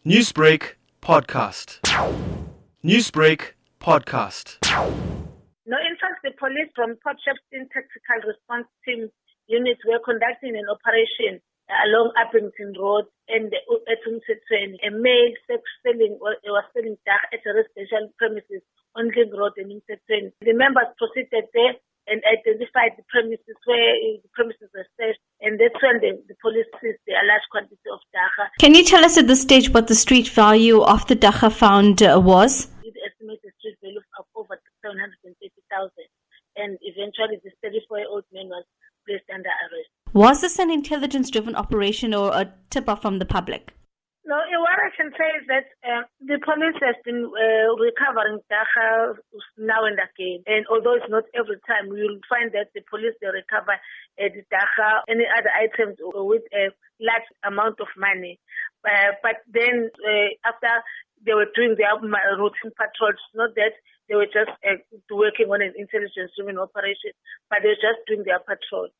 Newsbreak podcast. Newsbreak podcast. No, in fact, the police from Port Shepstone Tactical Response Team units were conducting an operation along Uppington Road and at Umsetsweni. A male sex selling was selling dark at a residential premises on King Road in Umsetsweni. The members proceeded there and identified the premises where the premises were searched, and that's when the, the police seized a large quantity of dagga. Can you tell us at this stage what the street value of the dagga found uh, was? It estimated street value of over 730,000, and eventually this 34-year-old man was placed under arrest. Was this an intelligence-driven operation or a tip-off from the public? No, what I can say is that uh, the police has been uh, recovering dagga now and again. And although it's not every time, you'll find that the police they recover uh, the dagga, any other items with a large amount of money. Uh, but then uh, after they were doing their routine patrols, not that they were just uh, working on an intelligence-driven operation, but they were just doing their patrol.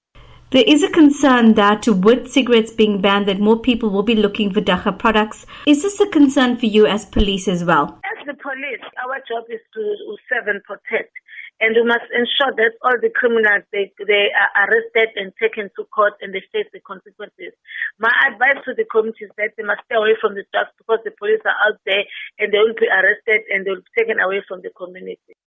There is a concern that with cigarettes being banned, that more people will be looking for dagga products. Is this a concern for you as police as well? As the police, our job is to serve and protect. And we must ensure that all the criminals they, they are arrested and taken to court and they face the consequences. My advice to the community is that they must stay away from the drugs because the police are out there and they will be arrested and they will be taken away from the community.